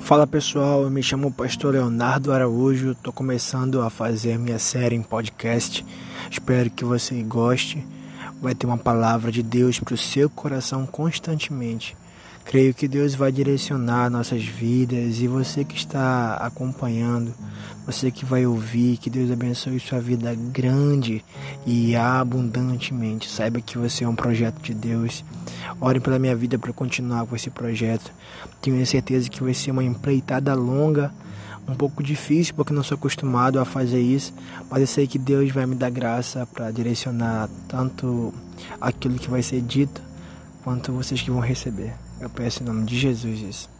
Fala pessoal, eu me chamo Pastor Leonardo Araújo, estou começando a fazer minha série em podcast. Espero que você goste. Vai ter uma palavra de Deus para o seu coração constantemente. Creio que Deus vai direcionar nossas vidas e você que está acompanhando, você que vai ouvir, que Deus abençoe sua vida grande e abundantemente. Saiba que você é um projeto de Deus. Ore pela minha vida para continuar com esse projeto. Tenho certeza que vai ser uma empreitada longa, um pouco difícil porque não sou acostumado a fazer isso, mas eu sei que Deus vai me dar graça para direcionar tanto aquilo que vai ser dito quanto vocês que vão receber. Eu peço em nome de Jesus isso.